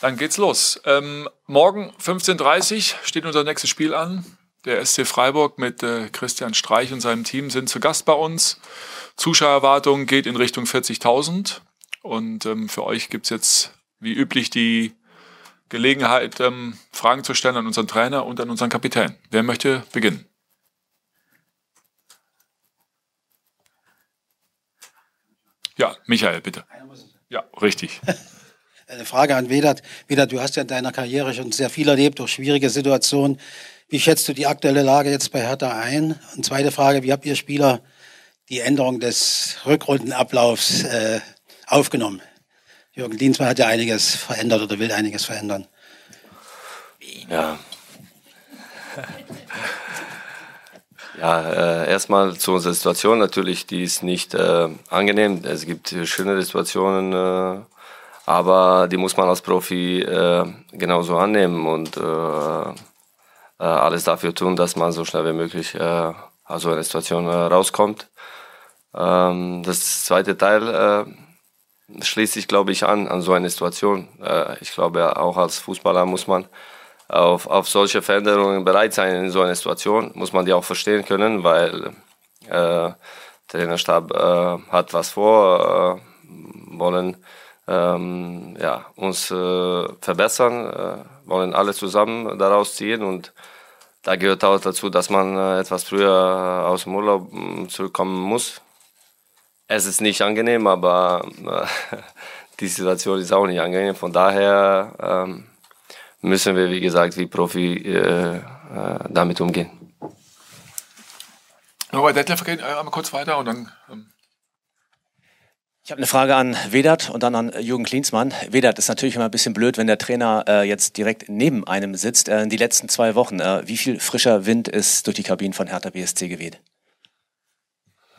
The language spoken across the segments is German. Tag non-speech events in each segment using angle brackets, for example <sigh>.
Dann geht's los. Ähm, morgen 15.30 Uhr steht unser nächstes Spiel an. Der SC Freiburg mit äh, Christian Streich und seinem Team sind zu Gast bei uns. Zuschauererwartung geht in Richtung 40.000. Und ähm, für euch gibt's jetzt wie üblich die Gelegenheit, ähm, Fragen zu stellen an unseren Trainer und an unseren Kapitän. Wer möchte beginnen? Ja, Michael, bitte. Ja, richtig. <laughs> Eine Frage an Vedat. Vedat, du hast ja in deiner Karriere schon sehr viel erlebt durch schwierige Situationen. Wie schätzt du die aktuelle Lage jetzt bei Hertha ein? Und zweite Frage, wie habt ihr Spieler die Änderung des Rückrundenablaufs äh, aufgenommen? Jürgen Dienstmann hat ja einiges verändert oder will einiges verändern. Ja. Ja, äh, erstmal zu unserer Situation natürlich, die ist nicht äh, angenehm. Es gibt schönere Situationen, äh, aber die muss man als Profi äh, genauso annehmen und äh, äh, alles dafür tun, dass man so schnell wie möglich äh, aus so einer Situation äh, rauskommt. Ähm, das zweite Teil äh, schließt sich, glaube ich, an, an so eine Situation. Ich glaube, auch als Fußballer muss man auf, auf solche Veränderungen bereit sein in so einer Situation, muss man die auch verstehen können, weil der Trainerstab hat was vor, wollen ähm, ja, uns äh, verbessern, äh, wollen alle zusammen daraus ziehen und da gehört auch dazu, dass man äh, etwas früher aus dem Urlaub mm, zurückkommen muss. Es ist nicht angenehm, aber äh, <laughs> die Situation ist auch nicht angenehm. Von daher ähm, müssen wir, wie gesagt, wie Profi äh, äh, damit umgehen. Norbert Detlef, gehen einmal kurz weiter und dann. Ähm ich habe eine Frage an Vedat und dann an Jürgen Klinsmann. Vedat ist natürlich immer ein bisschen blöd, wenn der Trainer äh, jetzt direkt neben einem sitzt. Äh, in die letzten zwei Wochen, äh, wie viel frischer Wind ist durch die Kabinen von Hertha BSC geweht?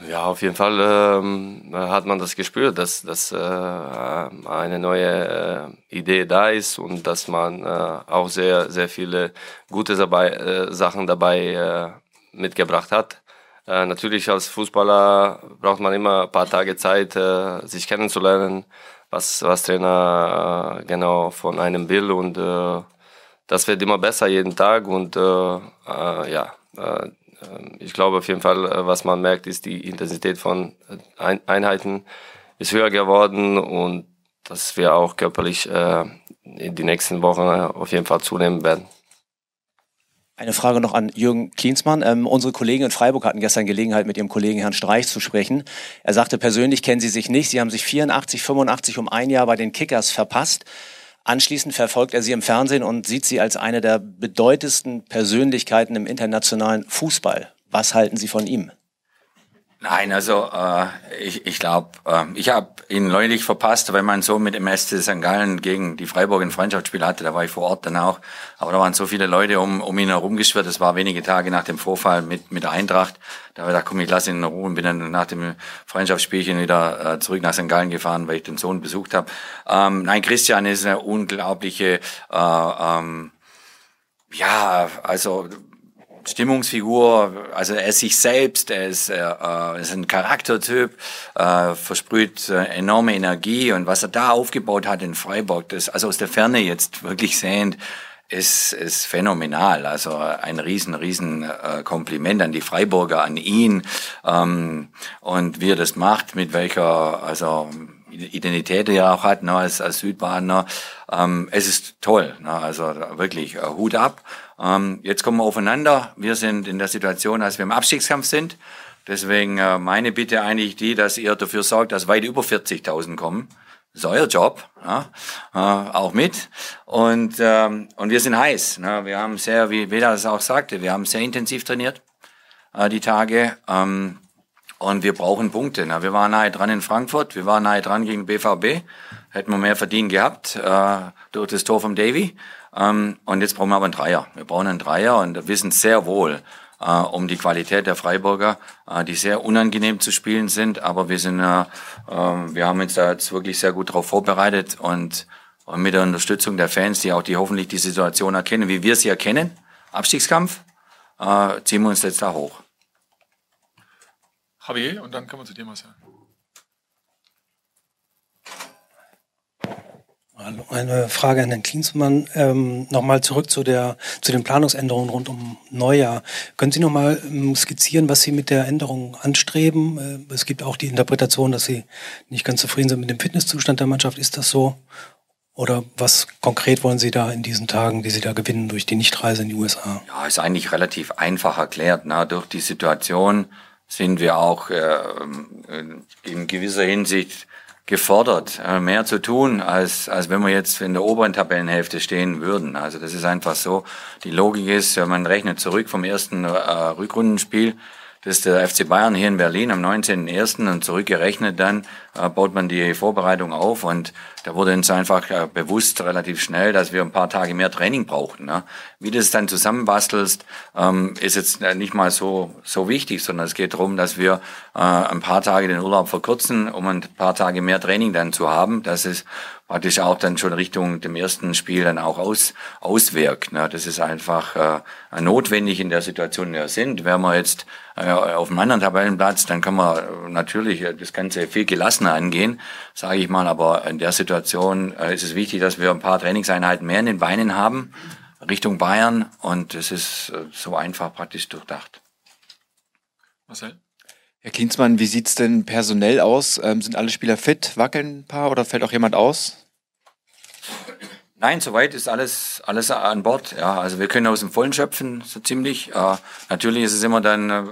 Ja, auf jeden Fall ähm, hat man das gespürt, dass, dass äh, eine neue äh, Idee da ist und dass man äh, auch sehr, sehr viele gute dabei, äh, Sachen dabei äh, mitgebracht hat. Äh, natürlich als Fußballer braucht man immer ein paar Tage Zeit, äh, sich kennenzulernen, was, was Trainer äh, genau von einem will und äh, das wird immer besser jeden Tag und äh, äh, ja, äh, ich glaube auf jeden Fall, was man merkt, ist die Intensität von äh, Einheiten ist höher geworden und dass wir auch körperlich äh, in die nächsten Wochen auf jeden Fall zunehmen werden. Eine Frage noch an Jürgen Klinsmann. Ähm, unsere Kollegen in Freiburg hatten gestern Gelegenheit, mit ihrem Kollegen Herrn Streich zu sprechen. Er sagte, persönlich kennen sie sich nicht. Sie haben sich 84, 85 um ein Jahr bei den Kickers verpasst. Anschließend verfolgt er sie im Fernsehen und sieht sie als eine der bedeutendsten Persönlichkeiten im internationalen Fußball. Was halten Sie von ihm? Nein, also äh, ich, ich glaube, äh, ich habe ihn neulich verpasst, weil mein Sohn mit dem SC St. Gallen gegen die Freiburg ein Freundschaftsspiel hatte. Da war ich vor Ort dann auch. Aber da waren so viele Leute um, um ihn herum geschwirrt. Das war wenige Tage nach dem Vorfall mit, mit der Eintracht. Da habe ich gedacht, komm, ich lasse ihn in Ruhe und bin dann nach dem Freundschaftsspielchen wieder äh, zurück nach St. Gallen gefahren, weil ich den Sohn besucht habe. Ähm, nein, Christian ist eine unglaubliche, äh, ähm, ja, also Stimmungsfigur, also er ist sich selbst, er ist, äh, äh, ist ein Charaktertyp, äh, versprüht äh, enorme Energie und was er da aufgebaut hat in Freiburg, das also aus der Ferne jetzt wirklich sehend, ist, ist phänomenal. Also ein riesen, riesen äh, Kompliment an die Freiburger, an ihn ähm, und wie er das macht, mit welcher also Identität er auch hat, ne, als, als Südbadener. Ähm, es ist toll, ne, also wirklich äh, Hut ab. Ähm, jetzt kommen wir aufeinander. Wir sind in der Situation, dass wir im Abstiegskampf sind. Deswegen äh, meine Bitte eigentlich die, dass ihr dafür sorgt, dass weit über 40.000 kommen. Das ist euer Job, ja, äh, auch mit. Und, ähm, und wir sind heiß. Ne? Wir haben sehr, wie Veda das auch sagte, wir haben sehr intensiv trainiert äh, die Tage. Ähm, und wir brauchen Punkte. Ne? Wir waren nahe dran in Frankfurt, wir waren nahe dran gegen BVB. Hätten wir mehr verdient gehabt äh, durch das Tor vom Davy. Ähm, und jetzt brauchen wir aber einen Dreier. Wir brauchen einen Dreier und wissen sehr wohl äh, um die Qualität der Freiburger, äh, die sehr unangenehm zu spielen sind. Aber wir sind, äh, äh, wir haben uns da jetzt wirklich sehr gut darauf vorbereitet und, und mit der Unterstützung der Fans, die auch die hoffentlich die Situation erkennen, wie wir sie erkennen, Abstiegskampf, ziehen wir uns jetzt da hoch. Javier, und dann kommen wir zu dir, Marcel. Eine Frage an Herrn Klinsmann. Ähm, nochmal zurück zu, der, zu den Planungsänderungen rund um Neujahr. Können Sie nochmal ähm, skizzieren, was Sie mit der Änderung anstreben? Äh, es gibt auch die Interpretation, dass Sie nicht ganz zufrieden sind mit dem Fitnesszustand der Mannschaft. Ist das so? Oder was konkret wollen Sie da in diesen Tagen, die Sie da gewinnen durch die Nichtreise in die USA? Ja, ist eigentlich relativ einfach erklärt. Na, durch die Situation sind wir auch äh, in gewisser Hinsicht gefordert, äh, mehr zu tun, als, als wenn wir jetzt in der oberen Tabellenhälfte stehen würden. Also das ist einfach so. Die Logik ist, man rechnet zurück vom ersten äh, Rückrundenspiel das ist der FC Bayern hier in Berlin am 19.01. und zurückgerechnet dann äh, baut man die Vorbereitung auf und da wurde uns einfach äh, bewusst relativ schnell, dass wir ein paar Tage mehr Training brauchten. Ne? Wie du es dann zusammenbastelst, ähm, ist jetzt äh, nicht mal so, so wichtig, sondern es geht darum, dass wir äh, ein paar Tage den Urlaub verkürzen, um ein paar Tage mehr Training dann zu haben. Das ist praktisch auch dann schon Richtung dem ersten Spiel dann auch aus, auswirkt. Ne? Das ist einfach äh, notwendig in der Situation, in der wir sind. Wenn wir jetzt äh, auf einem anderen Tabellenplatz, dann kann man äh, natürlich äh, das Ganze viel gelassener angehen, sage ich mal. Aber in der Situation äh, ist es wichtig, dass wir ein paar Trainingseinheiten mehr in den Beinen haben Richtung Bayern und es ist äh, so einfach praktisch durchdacht. Marcel? Herr Klinsmann, wie sieht's denn personell aus? Ähm, sind alle Spieler fit? Wackeln ein paar oder fällt auch jemand aus? Nein, soweit ist alles, alles an Bord. Ja, also wir können aus dem Vollen schöpfen, so ziemlich. Äh, natürlich ist es immer dann äh,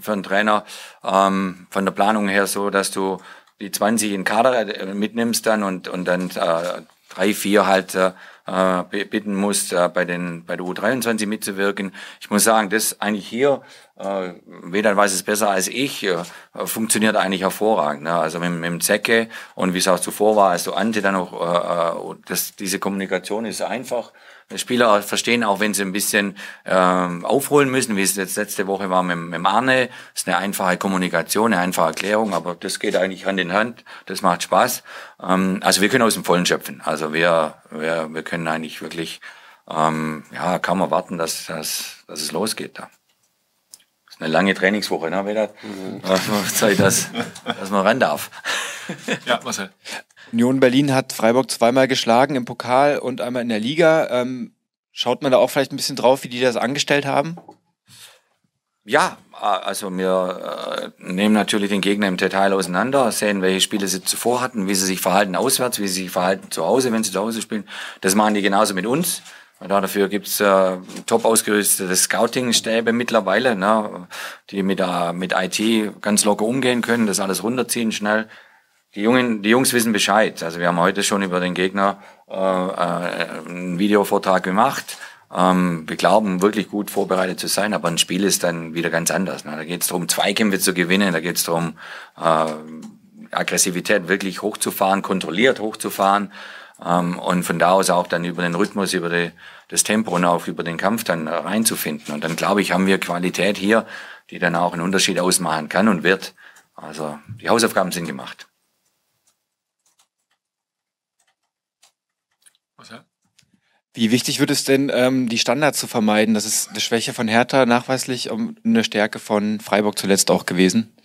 für einen Trainer ähm, von der Planung her so, dass du die 20 in Kader äh, mitnimmst dann und, und dann äh, drei, vier halt äh, äh, bitten musst, äh, bei, den, bei der U23 mitzuwirken. Ich muss sagen, das eigentlich hier, äh, Vedan weiß es besser als ich, äh, funktioniert eigentlich hervorragend. Ne? Also mit, mit dem Zecke und wie es auch zuvor war, als du Ante dann auch, äh, äh das, diese Kommunikation ist einfach. Spieler verstehen, auch wenn sie ein bisschen ähm, aufholen müssen, wie es jetzt letzte Woche war mit, mit Arne. Das ist eine einfache Kommunikation, eine einfache Erklärung, aber das geht eigentlich Hand in Hand. Das macht Spaß. Ähm, also wir können aus dem Vollen schöpfen. Also wir, wir, wir können eigentlich wirklich, ähm, ja, kaum erwarten, dass, dass, dass es losgeht da. Das ist eine lange Trainingswoche, ne, Vedat? Mhm. <laughs> Zeit, dass, dass man ran darf. <laughs> Ja, Marcel. Union Berlin hat Freiburg zweimal geschlagen im Pokal und einmal in der Liga. Ähm, schaut man da auch vielleicht ein bisschen drauf, wie die das angestellt haben? Ja, also wir äh, nehmen natürlich den Gegner im Detail auseinander, sehen, welche Spiele sie zuvor hatten, wie sie sich verhalten auswärts, wie sie sich verhalten zu Hause, wenn sie zu Hause spielen. Das machen die genauso mit uns. Dafür gibt's äh, top ausgerüstete Scouting-Stäbe mittlerweile, ne, die mit, äh, mit IT ganz locker umgehen können, das alles runterziehen schnell. Die, Jungen, die Jungs wissen Bescheid. Also wir haben heute schon über den Gegner äh, äh, einen Videovortrag gemacht. Ähm, wir glauben, wirklich gut vorbereitet zu sein, aber ein Spiel ist dann wieder ganz anders. Ne? Da geht es darum, Zweikämpfe zu gewinnen, da geht es darum, äh, Aggressivität wirklich hochzufahren, kontrolliert hochzufahren ähm, und von da aus auch dann über den Rhythmus, über die, das Tempo und auch über den Kampf dann reinzufinden. Und dann glaube ich, haben wir Qualität hier, die dann auch einen Unterschied ausmachen kann und wird. Also die Hausaufgaben sind gemacht. Wie wichtig wird es denn, ähm, die Standards zu vermeiden? Das ist eine Schwäche von Hertha nachweislich und eine Stärke von Freiburg zuletzt auch gewesen.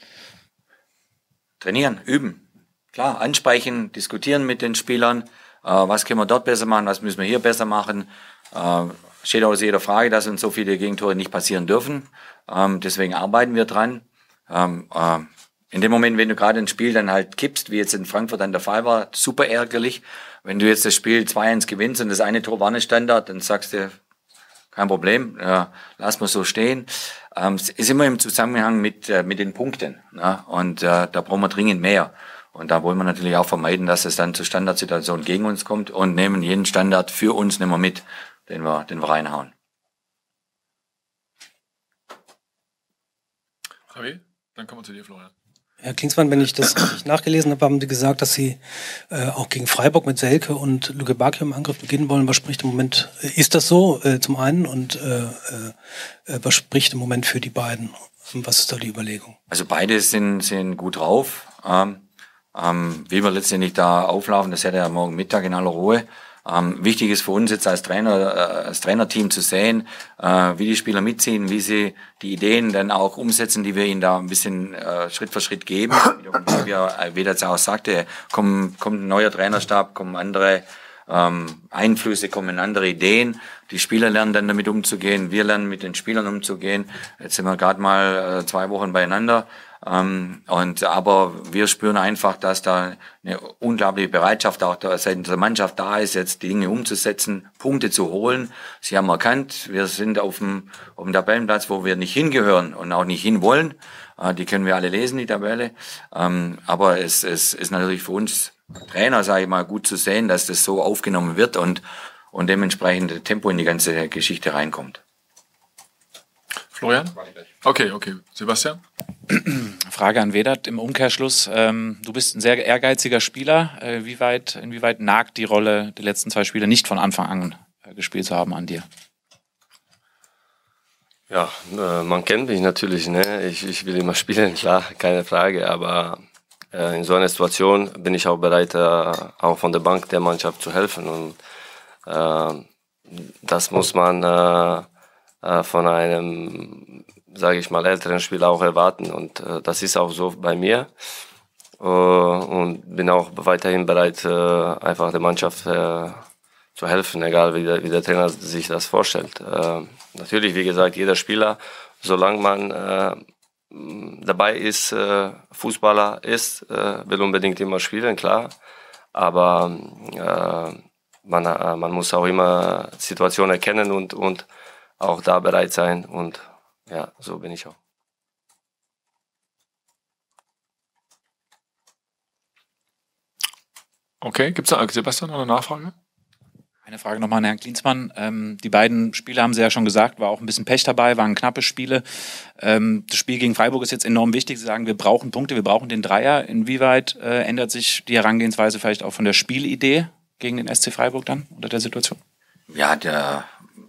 Trainieren, üben. Klar, ansprechen, diskutieren mit den Spielern. Äh, was können wir dort besser machen? Was müssen wir hier besser machen? Äh, steht aus jeder Frage, dass uns so viele Gegentore nicht passieren dürfen. Ähm, deswegen arbeiten wir dran. Ähm, äh, in dem Moment, wenn du gerade ein Spiel dann halt kippst, wie jetzt in Frankfurt dann der Fall war, super ärgerlich. Wenn du jetzt das Spiel 2-1 gewinnst und das eine Tor war nicht Standard, dann sagst du, kein Problem, ja, lass mal so stehen. Ähm, es ist immer im Zusammenhang mit, äh, mit den Punkten. Ne? Und äh, da brauchen wir dringend mehr. Und da wollen wir natürlich auch vermeiden, dass es dann zu Standardsituationen gegen uns kommt und nehmen jeden Standard für uns nicht mehr mit, den wir, den wir reinhauen. Javi, dann kommen wir zu dir, Florian. Herr Klinsmann, wenn ich das nachgelesen habe, haben Sie gesagt, dass Sie äh, auch gegen Freiburg mit Selke und Lüge Bakio im Angriff beginnen wollen. Was spricht im Moment, äh, ist das so äh, zum einen und äh, äh, äh, was spricht im Moment für die beiden? Was ist da die Überlegung? Also beide sind, sind gut drauf. Ähm, ähm, wie wir letztendlich da auflaufen, das hätte er morgen Mittag in aller Ruhe. Ähm, wichtig ist für uns jetzt als Trainer, äh, als Trainerteam zu sehen, äh, wie die Spieler mitziehen, wie sie die Ideen dann auch umsetzen, die wir ihnen da ein bisschen äh, Schritt für Schritt geben. wie, wir, äh, das auch sagte, kommt, kommt ein neuer Trainerstab, kommen andere ähm, Einflüsse kommen, andere Ideen. Die Spieler lernen dann damit umzugehen, wir lernen mit den Spielern umzugehen. Jetzt sind wir gerade mal äh, zwei Wochen beieinander. Ähm, und aber wir spüren einfach, dass da eine unglaubliche Bereitschaft auch da seitens der Mannschaft da ist, jetzt die Dinge umzusetzen, Punkte zu holen. Sie haben erkannt, wir sind auf dem, auf dem Tabellenplatz, wo wir nicht hingehören und auch nicht hinwollen. Äh, die können wir alle lesen, die Tabelle. Ähm, aber es, es ist natürlich für uns Trainer, sage ich mal, gut zu sehen, dass das so aufgenommen wird und, und dementsprechend Tempo in die ganze Geschichte reinkommt. Florian? Okay, okay. Sebastian? Frage an Vedat im Umkehrschluss. Ähm, du bist ein sehr ehrgeiziger Spieler. Äh, wie weit, inwieweit nagt die Rolle der letzten zwei Spiele nicht von Anfang an äh, gespielt zu haben an dir? Ja, äh, man kennt mich natürlich. Ne? Ich, ich will immer <laughs> spielen, klar, keine Frage. Aber in so einer Situation bin ich auch bereit, äh, auch von der Bank der Mannschaft zu helfen. Und äh, das muss man äh, äh, von einem, sage ich mal, älteren Spieler auch erwarten. Und äh, das ist auch so bei mir. Äh, und bin auch weiterhin bereit, äh, einfach der Mannschaft äh, zu helfen, egal wie der, wie der Trainer sich das vorstellt. Äh, natürlich, wie gesagt, jeder Spieler, solange man äh, dabei ist, äh, Fußballer ist, äh, will unbedingt immer spielen, klar. Aber äh, man, äh, man muss auch immer Situationen erkennen und, und auch da bereit sein. Und ja, so bin ich auch. Okay, gibt es da, Sebastian, noch eine Nachfrage? Eine Frage nochmal an Herrn Klinsmann. Ähm, die beiden Spiele haben Sie ja schon gesagt, war auch ein bisschen Pech dabei, waren knappe Spiele. Ähm, das Spiel gegen Freiburg ist jetzt enorm wichtig. Sie sagen, wir brauchen Punkte, wir brauchen den Dreier. Inwieweit äh, ändert sich die Herangehensweise vielleicht auch von der Spielidee gegen den SC Freiburg dann unter der Situation? Ja, der,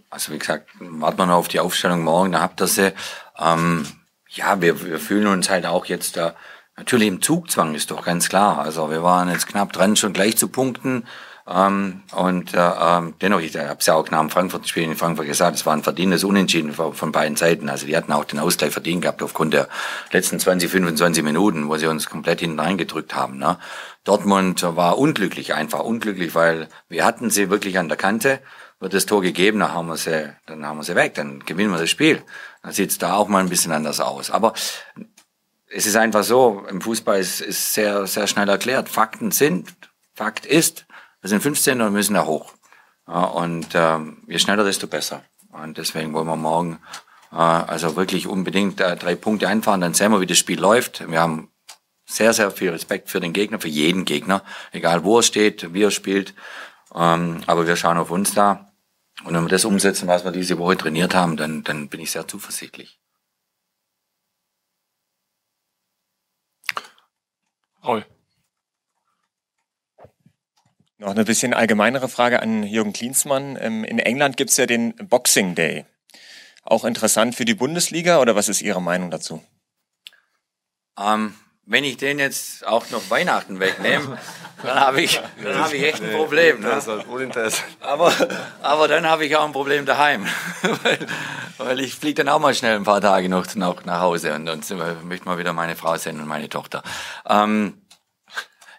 also wie gesagt, warten wir noch auf die Aufstellung morgen, da habt ihr sie. Ähm, ja, wir, wir fühlen uns halt auch jetzt da, natürlich im Zugzwang ist doch ganz klar. Also wir waren jetzt knapp dran, schon gleich zu punkten. Ähm, und äh, ähm, dennoch, ich habe es ja auch nach dem Frankfurt-Spiel in Frankfurt gesagt, es war ein verdientes Unentschieden von, beiden Seiten. Also die hatten auch den Ausgleich verdient gehabt aufgrund der letzten 20, 25 Minuten, wo sie uns komplett hinten reingedrückt haben. Ne? Dortmund war unglücklich, einfach unglücklich, weil wir hatten sie wirklich an der Kante. Wird das Tor gegeben, dann haben wir sie, dann haben wir sie weg, dann gewinnen wir das Spiel. Dann sieht es da auch mal ein bisschen anders aus. Aber es ist einfach so, im Fußball ist, ist sehr, sehr schnell erklärt. Fakten sind, Fakt ist, wir sind 15 und müssen da hoch. Und ähm, je schneller, desto besser. Und deswegen wollen wir morgen äh, also wirklich unbedingt äh, drei Punkte einfahren. Dann sehen wir, wie das Spiel läuft. Wir haben sehr, sehr viel Respekt für den Gegner, für jeden Gegner, egal wo er steht, wie er spielt. Ähm, aber wir schauen auf uns da. Und wenn wir das umsetzen, was wir diese Woche trainiert haben, dann, dann bin ich sehr zuversichtlich. Roll. Noch eine bisschen allgemeinere Frage an Jürgen Klinsmann. Ähm, in England gibt's ja den Boxing Day. Auch interessant für die Bundesliga oder was ist Ihre Meinung dazu? Ähm, wenn ich den jetzt auch noch Weihnachten wegnehme, <laughs> dann habe ich, dann habe ich echt ein Problem. Ne? Aber, aber dann habe ich auch ein Problem daheim, <laughs> weil, weil ich fliege dann auch mal schnell ein paar Tage noch, noch nach Hause und, und möchte mal wieder meine Frau sehen und meine Tochter. Ähm,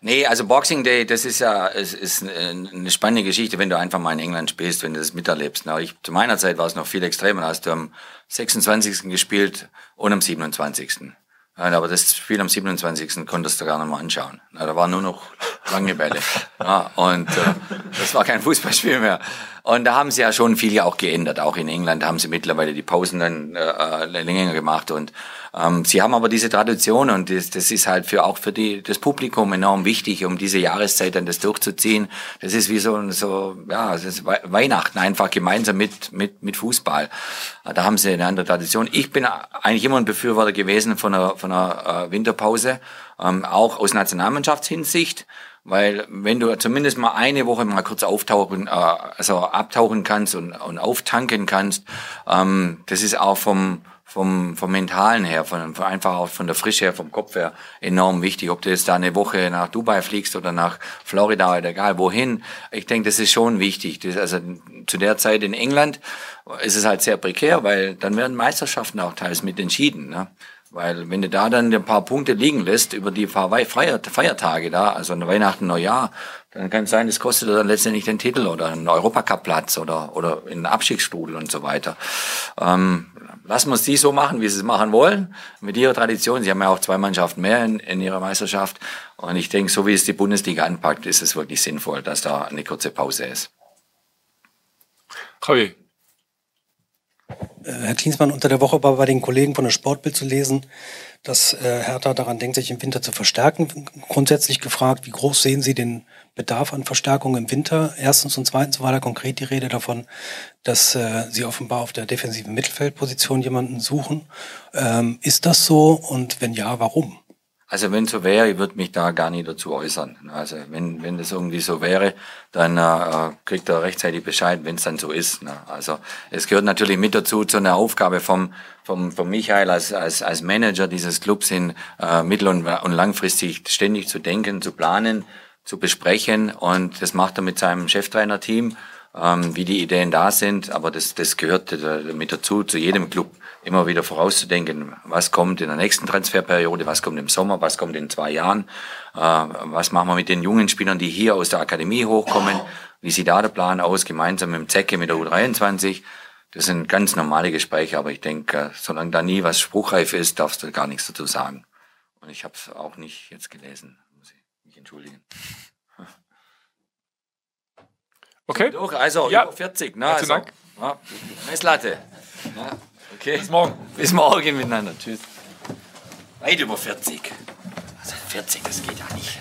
Nee, also Boxing Day, das ist ja es ist eine spannende Geschichte, wenn du einfach mal in England spielst, wenn du das miterlebst. Na, ich, zu meiner Zeit war es noch viel extremer. Da hast du am 26. gespielt und am 27. Aber das Spiel am 27. konntest du gar nicht mal anschauen. Da war nur noch lange Bälle. <laughs> Ja, und äh, das war kein Fußballspiel mehr. Und da haben sie ja schon viel ja auch geändert. Auch in England haben sie mittlerweile die Pausen dann äh, äh länger gemacht. Und ähm, sie haben aber diese Tradition und das, das ist halt für auch für die, das Publikum enorm wichtig, um diese Jahreszeit dann das durchzuziehen. Das ist wie so, so ja, das ist Weihnachten einfach gemeinsam mit, mit, mit Fußball. Da haben sie eine andere Tradition. Ich bin eigentlich immer ein Befürworter gewesen von einer, von einer äh, Winterpause, ähm, auch aus Nationalmannschaftshinsicht. Weil wenn du zumindest mal eine Woche mal kurz auftauchen, äh, also abtauchen kannst und, und auftanken kannst, ähm, das ist auch vom, vom, vom Mentalen her, von, von einfach auch von der Frische her, vom Kopf her enorm wichtig. Ob du jetzt da eine Woche nach Dubai fliegst oder nach Florida oder egal wohin. Ich denke, das ist schon wichtig. Das, also zu der Zeit in England ist es halt sehr prekär, weil dann werden Meisterschaften auch teils mit entschieden. Ne? Weil wenn du da dann ein paar Punkte liegen lässt über die paar Feiertage da, also Weihnachten, Neujahr, dann kann es sein, das kostet dann letztendlich den Titel oder einen Europacup-Platz oder, oder einen Abstiegsstrudel und so weiter. Ähm, lassen wir es die so machen, wie sie es machen wollen, mit ihrer Tradition. Sie haben ja auch zwei Mannschaften mehr in, in ihrer Meisterschaft. Und ich denke, so wie es die Bundesliga anpackt, ist es wirklich sinnvoll, dass da eine kurze Pause ist. Javi. Äh, Herr Klinsmann, unter der Woche war bei den Kollegen von der Sportbild zu lesen, dass äh, Hertha daran denkt, sich im Winter zu verstärken. Grundsätzlich gefragt, wie groß sehen Sie den Bedarf an Verstärkung im Winter? Erstens und zweitens war da konkret die Rede davon, dass äh, Sie offenbar auf der defensiven Mittelfeldposition jemanden suchen. Ähm, ist das so und wenn ja, warum? Also wenn so wäre, ich würde mich da gar nicht dazu äußern. Also wenn, wenn das irgendwie so wäre, dann äh, kriegt er rechtzeitig Bescheid, wenn es dann so ist. Ne? Also es gehört natürlich mit dazu, zu einer Aufgabe vom, vom, vom Michael als, als, als Manager dieses Clubs hin, äh, mittel- und, und langfristig ständig zu denken, zu planen, zu besprechen. Und das macht er mit seinem Cheftrainerteam, ähm, wie die Ideen da sind. Aber das, das gehört mit dazu, zu jedem Club immer wieder vorauszudenken, was kommt in der nächsten Transferperiode, was kommt im Sommer, was kommt in zwei Jahren, äh, was machen wir mit den jungen Spielern, die hier aus der Akademie hochkommen, wie sieht da der Plan aus, gemeinsam mit dem Zecke, mit der U23. Das sind ganz normale Gespräche, aber ich denke, solange da nie was spruchreif ist, darfst du gar nichts dazu sagen. Und ich habe es auch nicht jetzt gelesen, muss ich mich entschuldigen. Okay. Doch, also ja. über 40, ne? Also, Dank. Ja, Messlatte. Ja. Okay. Bis morgen. Bis morgen miteinander. Tschüss. Weit über 40. Also 40, das geht ja nicht.